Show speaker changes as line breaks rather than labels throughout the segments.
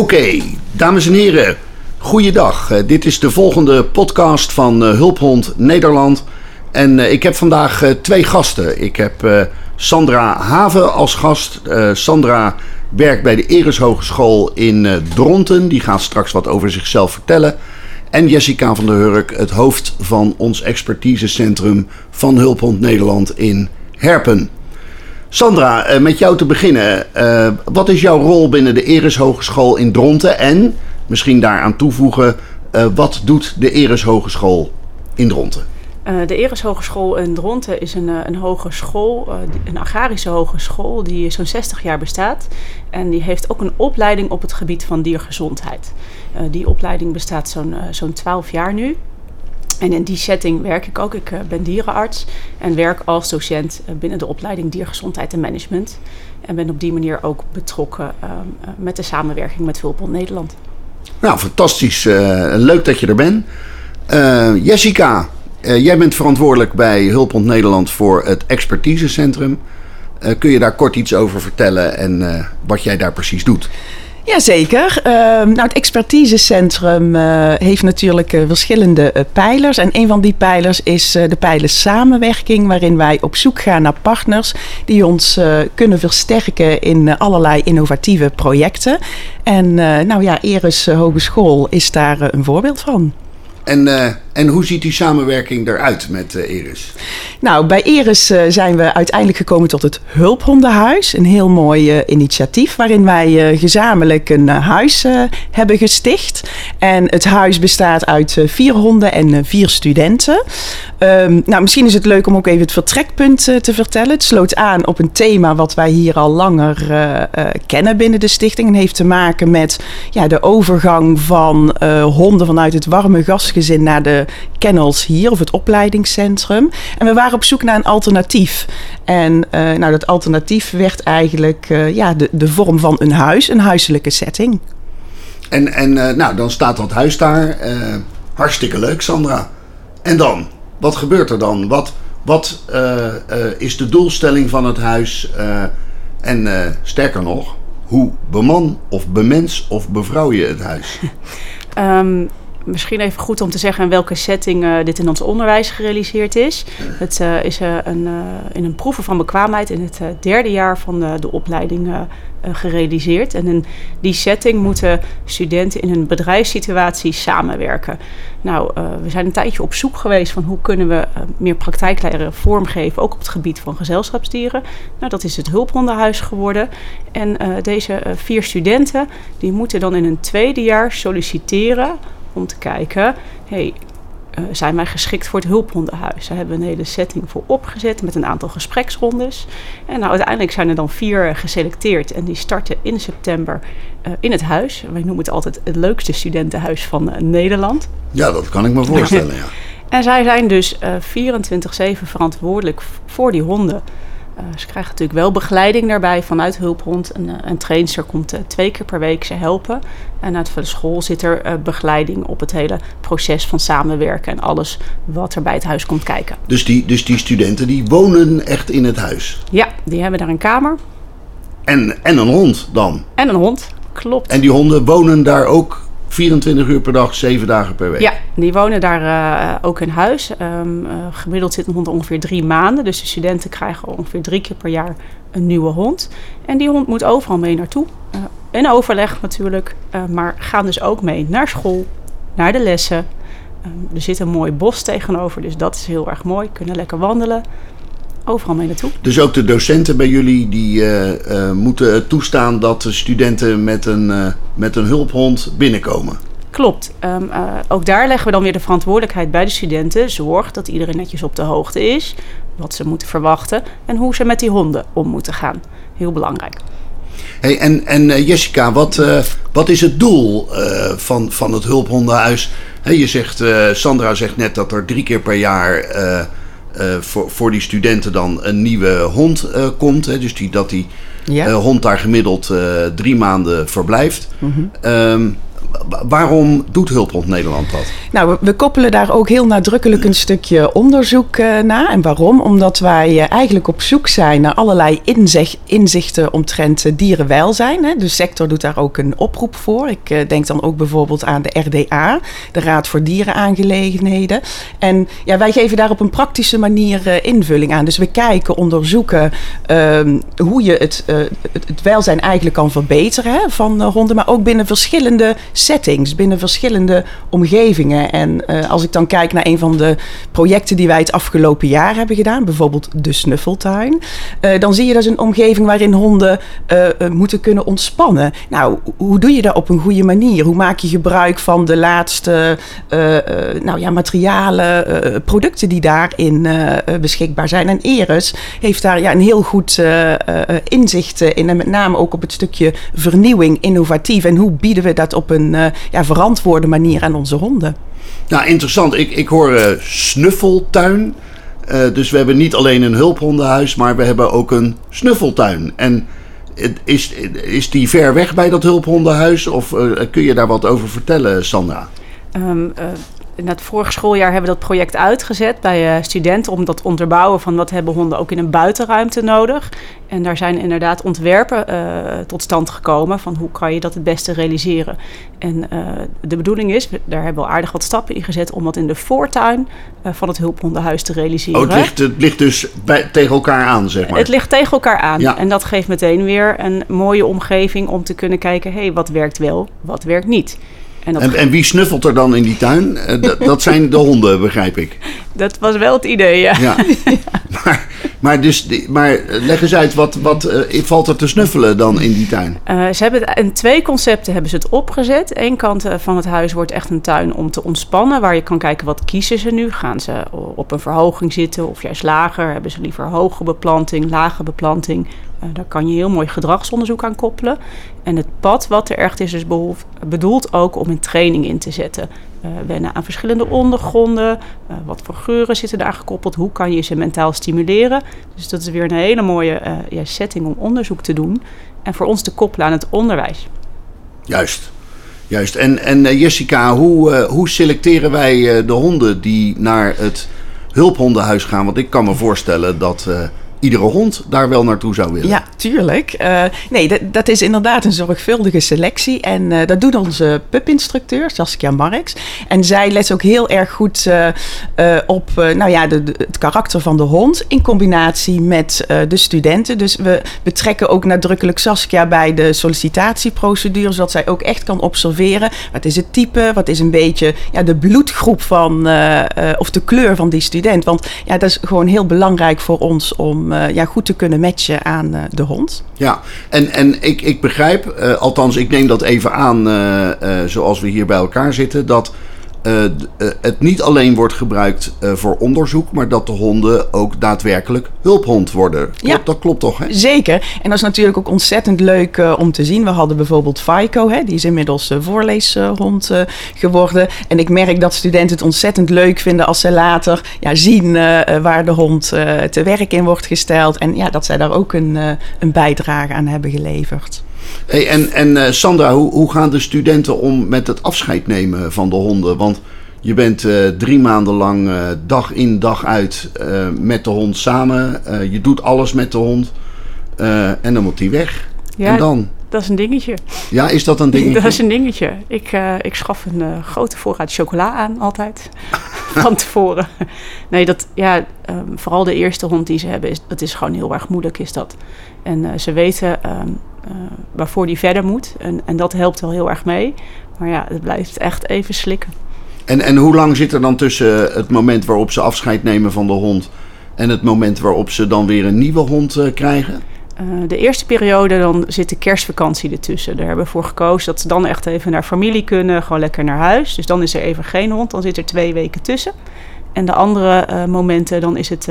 Oké, dames en heren, goeiedag. Uh, dit is de volgende podcast van uh, Hulphond Nederland. En uh, ik heb vandaag twee gasten. Ik heb Sandra Haven als gast. Sandra werkt bij de Eres Hogeschool in Dronten. Die gaat straks wat over zichzelf vertellen. En Jessica van der Hurk, het hoofd van ons expertisecentrum van Hulphond Nederland in Herpen. Sandra, eh, met jou te beginnen. Eh, wat is jouw rol binnen de Eres Hogeschool in Dronten? En misschien daaraan toevoegen, uh, wat doet de Eres Hogeschool in Dronten?
de Eres Hogeschool in Dronten is een, een hogeschool, een agrarische hogeschool die zo'n 60 jaar bestaat. En die heeft ook een opleiding op het gebied van diergezondheid. die opleiding bestaat zo'n zo'n 12 jaar nu. En in die setting werk ik ook. Ik uh, ben dierenarts en werk als docent uh, binnen de opleiding Diergezondheid en Management. En ben op die manier ook betrokken uh, met de samenwerking met Hulpbond Nederland.
Nou, fantastisch. leuk dat je er bent. Jessica, jij bent verantwoordelijk bij Hulpbond Nederland voor het expertisecentrum. kun je daar kort iets over vertellen en wat jij daar precies doet?
Jazeker. Uh, nou, het expertisecentrum uh, heeft natuurlijk uh, verschillende uh, pijlers. En een van die pijlers is de pijler samenwerking, waarin wij op zoek gaan naar partners die ons kunnen versterken in allerlei innovatieve projecten. En nou ja, Eres Hogeschool is daar een voorbeeld van.
En, uh, en hoe ziet die samenwerking eruit met uh, Eris?
Nou, bij Eris uh, zijn we uiteindelijk gekomen tot het Hulphondenhuis. Een heel mooi initiatief waarin wij gezamenlijk een huis hebben gesticht. En het huis bestaat uit vier honden en vier studenten. Um, nou, misschien is het leuk om ook even het vertrekpunt te vertellen. Het sloot aan op een thema wat wij hier al langer kennen binnen de stichting. En heeft te maken met ja, de overgang van honden vanuit het warme gasgezin naar de kennels hier, of het opleidingscentrum. En we waren op zoek naar een alternatief. En uh, nou, dat alternatief werd eigenlijk uh, ja, de, de vorm van een huis, een huiselijke setting.
En, en uh, nou, dan staat dat huis daar. hartstikke leuk, Sandra. En dan? Wat gebeurt er dan? Wat, wat is de doelstelling van het huis? en sterker nog, hoe beman of bemens of bevrouw je het huis?
um, misschien even goed om te zeggen in welke setting uh, dit in ons onderwijs gerealiseerd is. Het uh, is uh, een, in een proeven van bekwaamheid in het derde jaar van de, de opleiding gerealiseerd. En in die setting moeten studenten in een bedrijfssituatie samenwerken. Nou, we zijn een tijdje op zoek geweest van hoe kunnen we meer praktijkleren vormgeven, ook op het gebied van gezelschapsdieren. Nou, dat is het hulphondenhuis geworden. En deze vier studenten die moeten dan in een tweede jaar solliciteren om te kijken, hey, uh, zijn wij geschikt voor het hulphondenhuis? Daar hebben we een hele setting voor opgezet met een aantal gespreksrondes. En nou, uiteindelijk zijn er dan vier geselecteerd en die starten in september uh, in het huis. Wij noemen het altijd het leukste studentenhuis van uh, Nederland.
Ja, dat kan ik me voorstellen, ja.
en zij zijn dus 24-7 verantwoordelijk voor die honden. Uh, ze krijgen natuurlijk wel begeleiding daarbij vanuit Hulphond. Een, uh, een trainster komt uh, twee keer per week ze helpen. En uit de school zit er begeleiding op het hele proces van samenwerken en alles wat er bij het huis komt kijken.
Dus die, dus die studenten die wonen echt in het huis?
Ja, die hebben daar een kamer.
En, en een hond dan?
En een hond, klopt.
En die honden wonen daar ook 24 uur per dag, 7 dagen per week.
Ja, die wonen daar uh, ook in huis. Um, uh, gemiddeld zit een hond ongeveer drie maanden. Dus de studenten krijgen ongeveer drie keer per jaar een nieuwe hond. En die hond moet overal mee naartoe. Uh, in overleg natuurlijk. maar gaan dus ook mee naar school, naar de lessen. Um, er zit een mooi bos tegenover, dus dat is heel erg mooi. Kunnen lekker wandelen overal mee naartoe.
Dus ook de docenten bij jullie die uh, uh, moeten toestaan dat de studenten met een, uh, met een hulphond binnenkomen?
Klopt. Um, ook daar leggen we dan weer de verantwoordelijkheid bij de studenten. Zorg dat iedereen netjes op de hoogte is, wat ze moeten verwachten en hoe ze met die honden om moeten gaan. Heel belangrijk.
Hey, en en Jessica, wat, wat is het doel van, van het hulphondenhuis? Hey, je zegt, Sandra zegt net dat er drie keer per jaar voor, voor die studenten dan een nieuwe hond uh, komt. Hè, dus die, dat die ja. uh, hond daar gemiddeld drie maanden verblijft. Mm -hmm. um, waarom doet Hulphond Nederland dat?
Nou, we, koppelen daar ook heel nadrukkelijk een stukje onderzoek uh, naar. En waarom? Omdat wij uh, eigenlijk op zoek zijn naar allerlei inzicht, inzichten omtrent uh, dierenwelzijn. Hè. De sector doet daar ook een oproep voor. Ik denk dan ook bijvoorbeeld aan de RDA, de Raad voor Dierenaangelegenheden. En ja, wij geven daar op een praktische manier invulling aan. Dus we kijken, onderzoeken ehm, hoe je het, het, het, welzijn eigenlijk kan verbeteren hè, van honden, maar ook binnen verschillende settings, binnen verschillende omgevingen. En uh, als ik dan kijk naar een van de projecten die wij het afgelopen jaar hebben gedaan, bijvoorbeeld de snuffeltuin, uh, dan zie je dat is een omgeving waarin honden uh, moeten kunnen ontspannen. Nou, hoe doe je dat op een goede manier? Hoe maak je gebruik van de laatste nou ja, materialen, producten die daarin beschikbaar zijn? En Eres heeft daar ja, een heel goed inzicht in en met name ook op het stukje vernieuwing, innovatief. En hoe bieden we dat op een ja, verantwoorde manier aan onze honden?
Nou, interessant. Ik, ik hoor uh, snuffeltuin. Uh, dus we hebben niet alleen een hulphondenhuis, maar we hebben ook een snuffeltuin. En is, is die ver weg bij dat hulphondenhuis? Of uh, kun je daar wat over vertellen, Sandra?
Um, in het vorige schooljaar hebben we dat project uitgezet bij uh, studenten om dat onderbouwen van wat hebben honden ook in een buitenruimte nodig. En daar zijn inderdaad ontwerpen uh, tot stand gekomen van hoe kan je dat het beste realiseren. En uh, de bedoeling is, daar hebben we al aardig wat stappen in gezet om dat in de voortuin van het hulphondenhuis te realiseren.
Oh, het ligt, het ligt dus bij, tegen elkaar aan, zeg maar.
Het ligt tegen elkaar aan. Ja. En dat geeft meteen weer een mooie omgeving om te kunnen kijken, hé, hey, wat werkt wel, wat werkt niet.
En, en, en, wie snuffelt er dan in die tuin? Uh, dat zijn de honden, begrijp ik.
Dat was wel het idee, ja. ja.
maar, maar, dus, maar leg eens uit, wat, wat uh, valt er te snuffelen dan in die tuin?
Uh, ze hebben het, in twee concepten hebben ze het opgezet. Eén kant van het huis wordt echt een tuin om te ontspannen. Waar je kan kijken, wat kiezen ze nu? Gaan ze op een verhoging zitten of juist lager? Hebben ze liever hoge beplanting, lage beplanting? Uh, daar kan je heel mooi gedragsonderzoek aan koppelen. En het pad wat er echt is, is bedoeld ook om een training in te zetten. Uh, wennen aan verschillende ondergronden. Uh, wat voor geuren zitten daar gekoppeld? Hoe kan je ze mentaal stimuleren? Dus dat is weer een hele mooie ja, setting om onderzoek te doen. En voor ons te koppelen aan het onderwijs.
Juist. Juist. En, en Jessica, hoe, hoe selecteren wij de honden die naar het hulphondenhuis gaan? Want ik kan me voorstellen dat iedere hond daar wel naartoe zou willen.
Ja, tuurlijk. Uh, nee, dat is inderdaad een zorgvuldige selectie. En uh, dat doet onze pupinstructeur, Saskia Marks. En zij let ook heel erg goed uh, op nou ja, de, het karakter van de hond in combinatie met de studenten. Dus we betrekken ook nadrukkelijk Saskia bij de sollicitatieprocedure, zodat zij ook echt kan observeren wat is het type, wat is een beetje ja, de bloedgroep van, of de kleur van die student. Want ja, dat is gewoon heel belangrijk voor ons om uh, ja, goed te kunnen matchen aan uh, de hond.
Ja, en, en ik, ik begrijp, uh, althans ik neem dat even aan zoals we hier bij elkaar zitten, dat uh, het niet alleen wordt gebruikt uh, voor onderzoek, maar dat de honden ook daadwerkelijk hulphond worden. Klopt, ja, dat klopt toch? Hè?
Zeker. En dat is natuurlijk ook ontzettend leuk uh, om te zien. We hadden bijvoorbeeld Faiko, hè, die is inmiddels voorleeshond geworden. En ik merk dat studenten het ontzettend leuk vinden als ze later ja, zien waar de hond te werk in wordt gesteld. En ja, dat zij daar ook een, een bijdrage aan hebben geleverd.
Hey, en en uh, Sandra, hoe, hoe gaan de studenten om met het afscheid nemen van de honden? Want je bent uh, drie maanden lang uh, dag in dag uit met de hond samen. je doet alles met de hond. en dan moet hij weg. Ja, en dan?
Dat is een dingetje.
Ja, is dat een dingetje?
Dat is een dingetje. Ik, ik schaf een grote voorraad chocola aan, altijd. van tevoren. Nee, dat, ja, um, vooral de eerste hond die ze hebben, is, dat is gewoon heel erg moeilijk, is dat. En ze weten... Um, uh, waarvoor die verder moet. En, en dat helpt wel heel erg mee. Maar ja, het blijft echt even slikken.
En, en hoe lang zit er dan tussen het moment waarop ze afscheid nemen van de hond en het moment waarop ze dan weer een nieuwe hond uh, krijgen?
Uh, de eerste periode dan zit de kerstvakantie ertussen. Daar hebben we voor gekozen dat ze dan echt even naar familie kunnen, gewoon lekker naar huis. Dus dan is er even geen hond, dan zit er twee weken tussen. En de andere momenten, dan is het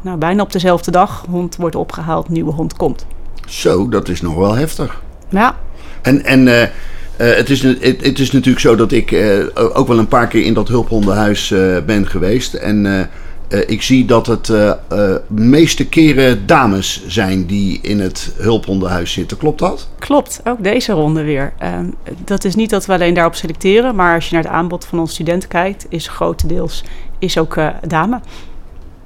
nou, bijna op dezelfde dag. Hond wordt opgehaald, nieuwe hond komt.
Zo, dat is nog wel heftig.
Ja.
En, en uh, uh, het, is, het, het, is natuurlijk zo dat ik uh, ook wel een paar keer in dat hulphondenhuis ben geweest. En ik zie dat het meeste keren dames zijn die in het hulphondenhuis zitten. Klopt dat?
Klopt, ook deze ronde weer. Ehm, dat is niet dat we alleen daarop selecteren, maar als je naar het aanbod van onze studenten kijkt, is grotendeels is ook dame.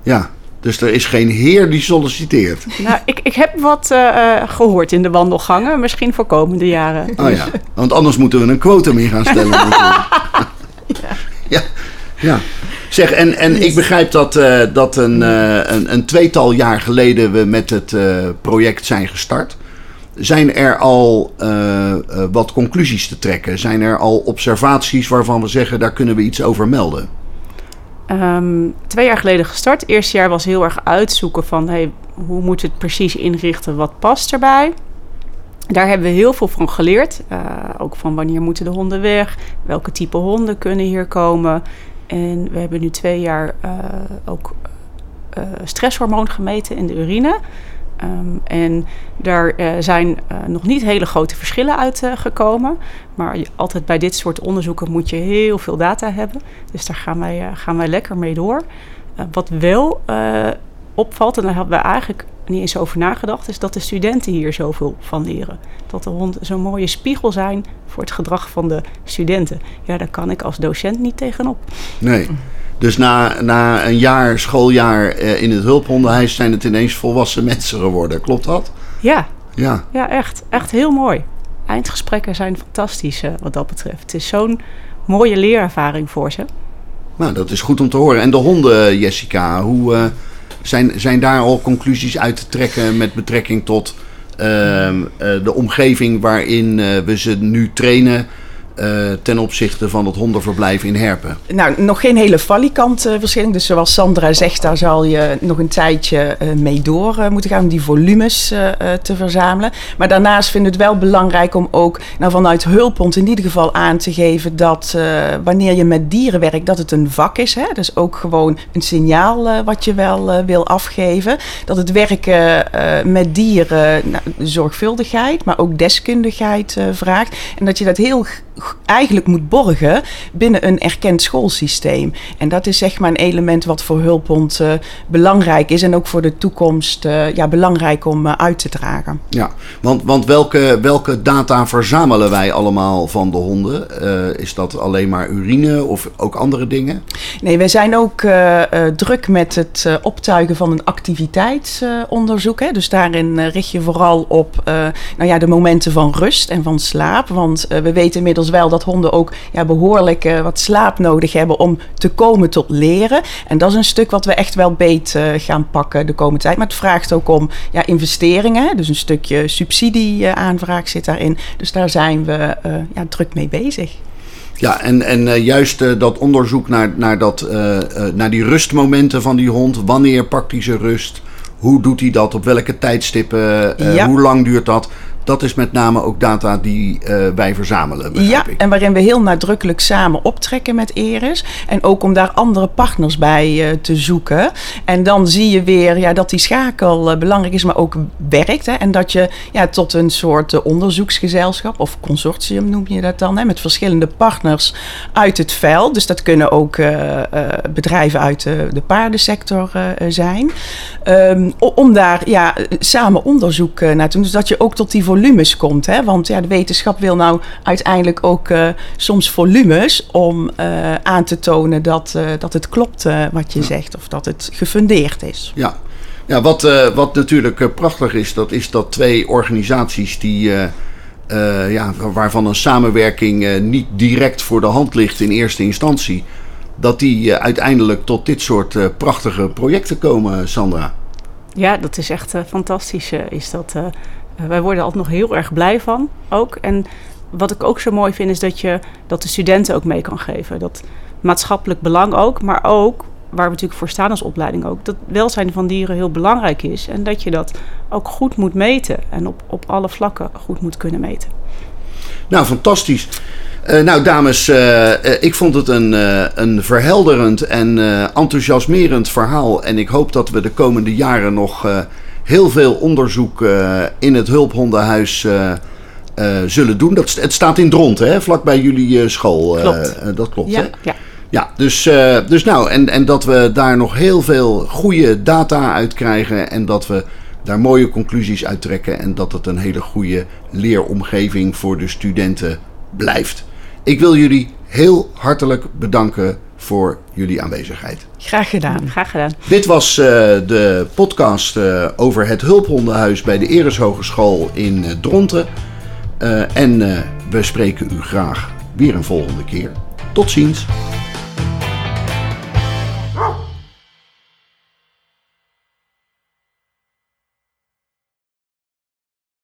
Ja, dus er is geen heer die solliciteert.
Nou, ik, ik heb wat uh, gehoord in de wandelgangen. Misschien voor komende jaren.
Oh ja, want anders moeten we een quotum in gaan stellen. ja. ja. ja. Zeg, en, en ik begrijp dat, uh, dat een, uh, een, een, tweetal jaar geleden we met het project zijn gestart. Zijn er al wat conclusies te trekken? Zijn er al observaties waarvan we zeggen, daar kunnen we iets over melden?
Um, twee jaar geleden gestart. Het eerste jaar was heel erg uitzoeken van hey, hoe moet het precies inrichten, wat past erbij. Daar hebben we heel veel van geleerd. Uh, ook van wanneer moeten de honden weg, welke type honden kunnen hier komen. En we hebben nu twee jaar uh, ook uh, stresshormoon gemeten in de urine. Um, en daar uh, zijn uh, nog niet hele grote verschillen uitgekomen. Uh, maar je, altijd bij dit soort onderzoeken moet je heel veel data hebben. Dus daar gaan wij, gaan wij lekker mee door. wat wel opvalt, en daar hebben we eigenlijk niet eens over nagedacht, is dat de studenten hier zoveel van leren. Dat de honden zo'n mooie spiegel zijn voor het gedrag van de studenten. Ja, daar kan ik als docent niet tegenop.
Nee. Dus na, na een jaar, schooljaar uh, in het hulphondenhuis zijn het ineens volwassen mensen geworden. Klopt dat?
Ja. Ja, ja echt. Echt heel mooi. Eindgesprekken zijn fantastisch uh, wat dat betreft. Het is zo'n mooie leerervaring voor ze.
Nou, dat is goed om te horen. En de honden, Jessica, hoe uh, zijn, zijn daar al conclusies uit te trekken met betrekking tot ehm, de omgeving waarin we ze nu trainen? Uh, ten opzichte van het hondenverblijf in Herpen?
Nou, nog geen hele valikant uh, verschilling. Dus zoals Sandra zegt, daar zal je nog een tijdje uh, mee door moeten gaan om die volumes te verzamelen. Maar daarnaast vind ik het wel belangrijk om ook nou, vanuit Hulphond in ieder geval aan te geven dat wanneer je met dieren werkt, dat het een vak is. Hè? Dus ook gewoon een signaal wat je wel wil afgeven. Dat het werken met dieren nou, zorgvuldigheid, maar ook deskundigheid vraagt. En dat je dat heel eigenlijk moet borgen binnen een erkend schoolsysteem. En dat is zeg maar een element wat voor Hulphond uh, belangrijk is en ook voor de toekomst uh, ja, belangrijk om uh, uit te dragen.
Ja, want, want welke, welke data verzamelen wij allemaal van de honden? is dat alleen maar urine of ook andere dingen?
Nee, wij zijn ook druk met het optuigen van een activiteitsonderzoek. Hè. Dus daarin richt je vooral op nou ja, de momenten van rust en van slaap. Want we weten inmiddels wel dat honden ook ja, behoorlijk uh, wat slaap nodig hebben om te komen tot leren. En dat is een stuk wat we echt wel beet uh, gaan pakken de komende tijd. Maar het vraagt ook om ja, investeringen. Dus een stukje subsidieaanvraag zit daarin. Dus daar zijn we ja, druk mee bezig.
Ja, en, en uh, juist uh, dat onderzoek naar, naar, dat, uh, naar die rustmomenten van die hond. Wanneer pakt hij zijn rust? Hoe doet hij dat? Op welke tijdstippen? Ja. Hoe lang duurt dat? Dat is met name ook data die uh, wij verzamelen.
Ja, ik. en waarin we heel nadrukkelijk samen optrekken met Eris. En ook om daar andere partners bij uh, te zoeken. En dan zie je weer ja, dat die schakel uh, belangrijk is, maar ook werkt. Hè? En dat je ja, tot een soort onderzoeksgezelschap of consortium noem je dat dan. Hè? Met verschillende partners uit het veld. Dus dat kunnen ook bedrijven uit de paardensector zijn. Um, om daar ja, samen onderzoek naar te doen. Dus dat je ook tot die volumes komt. Hè? Want ja, de wetenschap wil nou uiteindelijk ook uh, soms volumes om uh, aan te tonen dat, uh, dat het klopt wat je ja. zegt of dat het gefundeerd is.
Ja, ja wat, wat natuurlijk prachtig is, dat is dat twee organisaties die. ja, waarvan een samenwerking niet direct voor de hand ligt in eerste instantie, dat die uiteindelijk tot dit soort prachtige projecten komen, Sandra.
Ja, dat is echt fantastisch. is dat uh, wij worden altijd nog heel erg blij van ook. En wat ik ook zo mooi vind is dat je dat de studenten ook mee kan geven. Dat maatschappelijk belang ook, maar ook waar we natuurlijk voor staan als opleiding ook, dat welzijn van dieren heel belangrijk is. En dat je dat ook goed moet meten en op, op alle vlakken goed moet kunnen meten.
Nou, fantastisch. Uh, nou, dames, uh, ik vond het een, een verhelderend en enthousiasmerend verhaal. En ik hoop dat we de komende jaren nog heel veel onderzoek uh, in het hulphondenhuis uh, uh, zullen doen. Dat, het staat in Dront, hè, vlak bij jullie school.
Klopt.
dat klopt,
ja,
hè?
Ja.
Ja, dus, dus nou, en, en dat we daar nog heel veel goede data uit krijgen en dat we daar mooie conclusies uit trekken en dat het een hele goede leeromgeving voor de studenten blijft. Ik wil jullie heel hartelijk bedanken voor jullie aanwezigheid.
Graag gedaan.
Graag gedaan.
Dit was uh, de podcast uh, over het hulphondenhuis bij de Eres Hogeschool in uh, Dronten. en we spreken u graag weer een volgende keer. Tot ziens.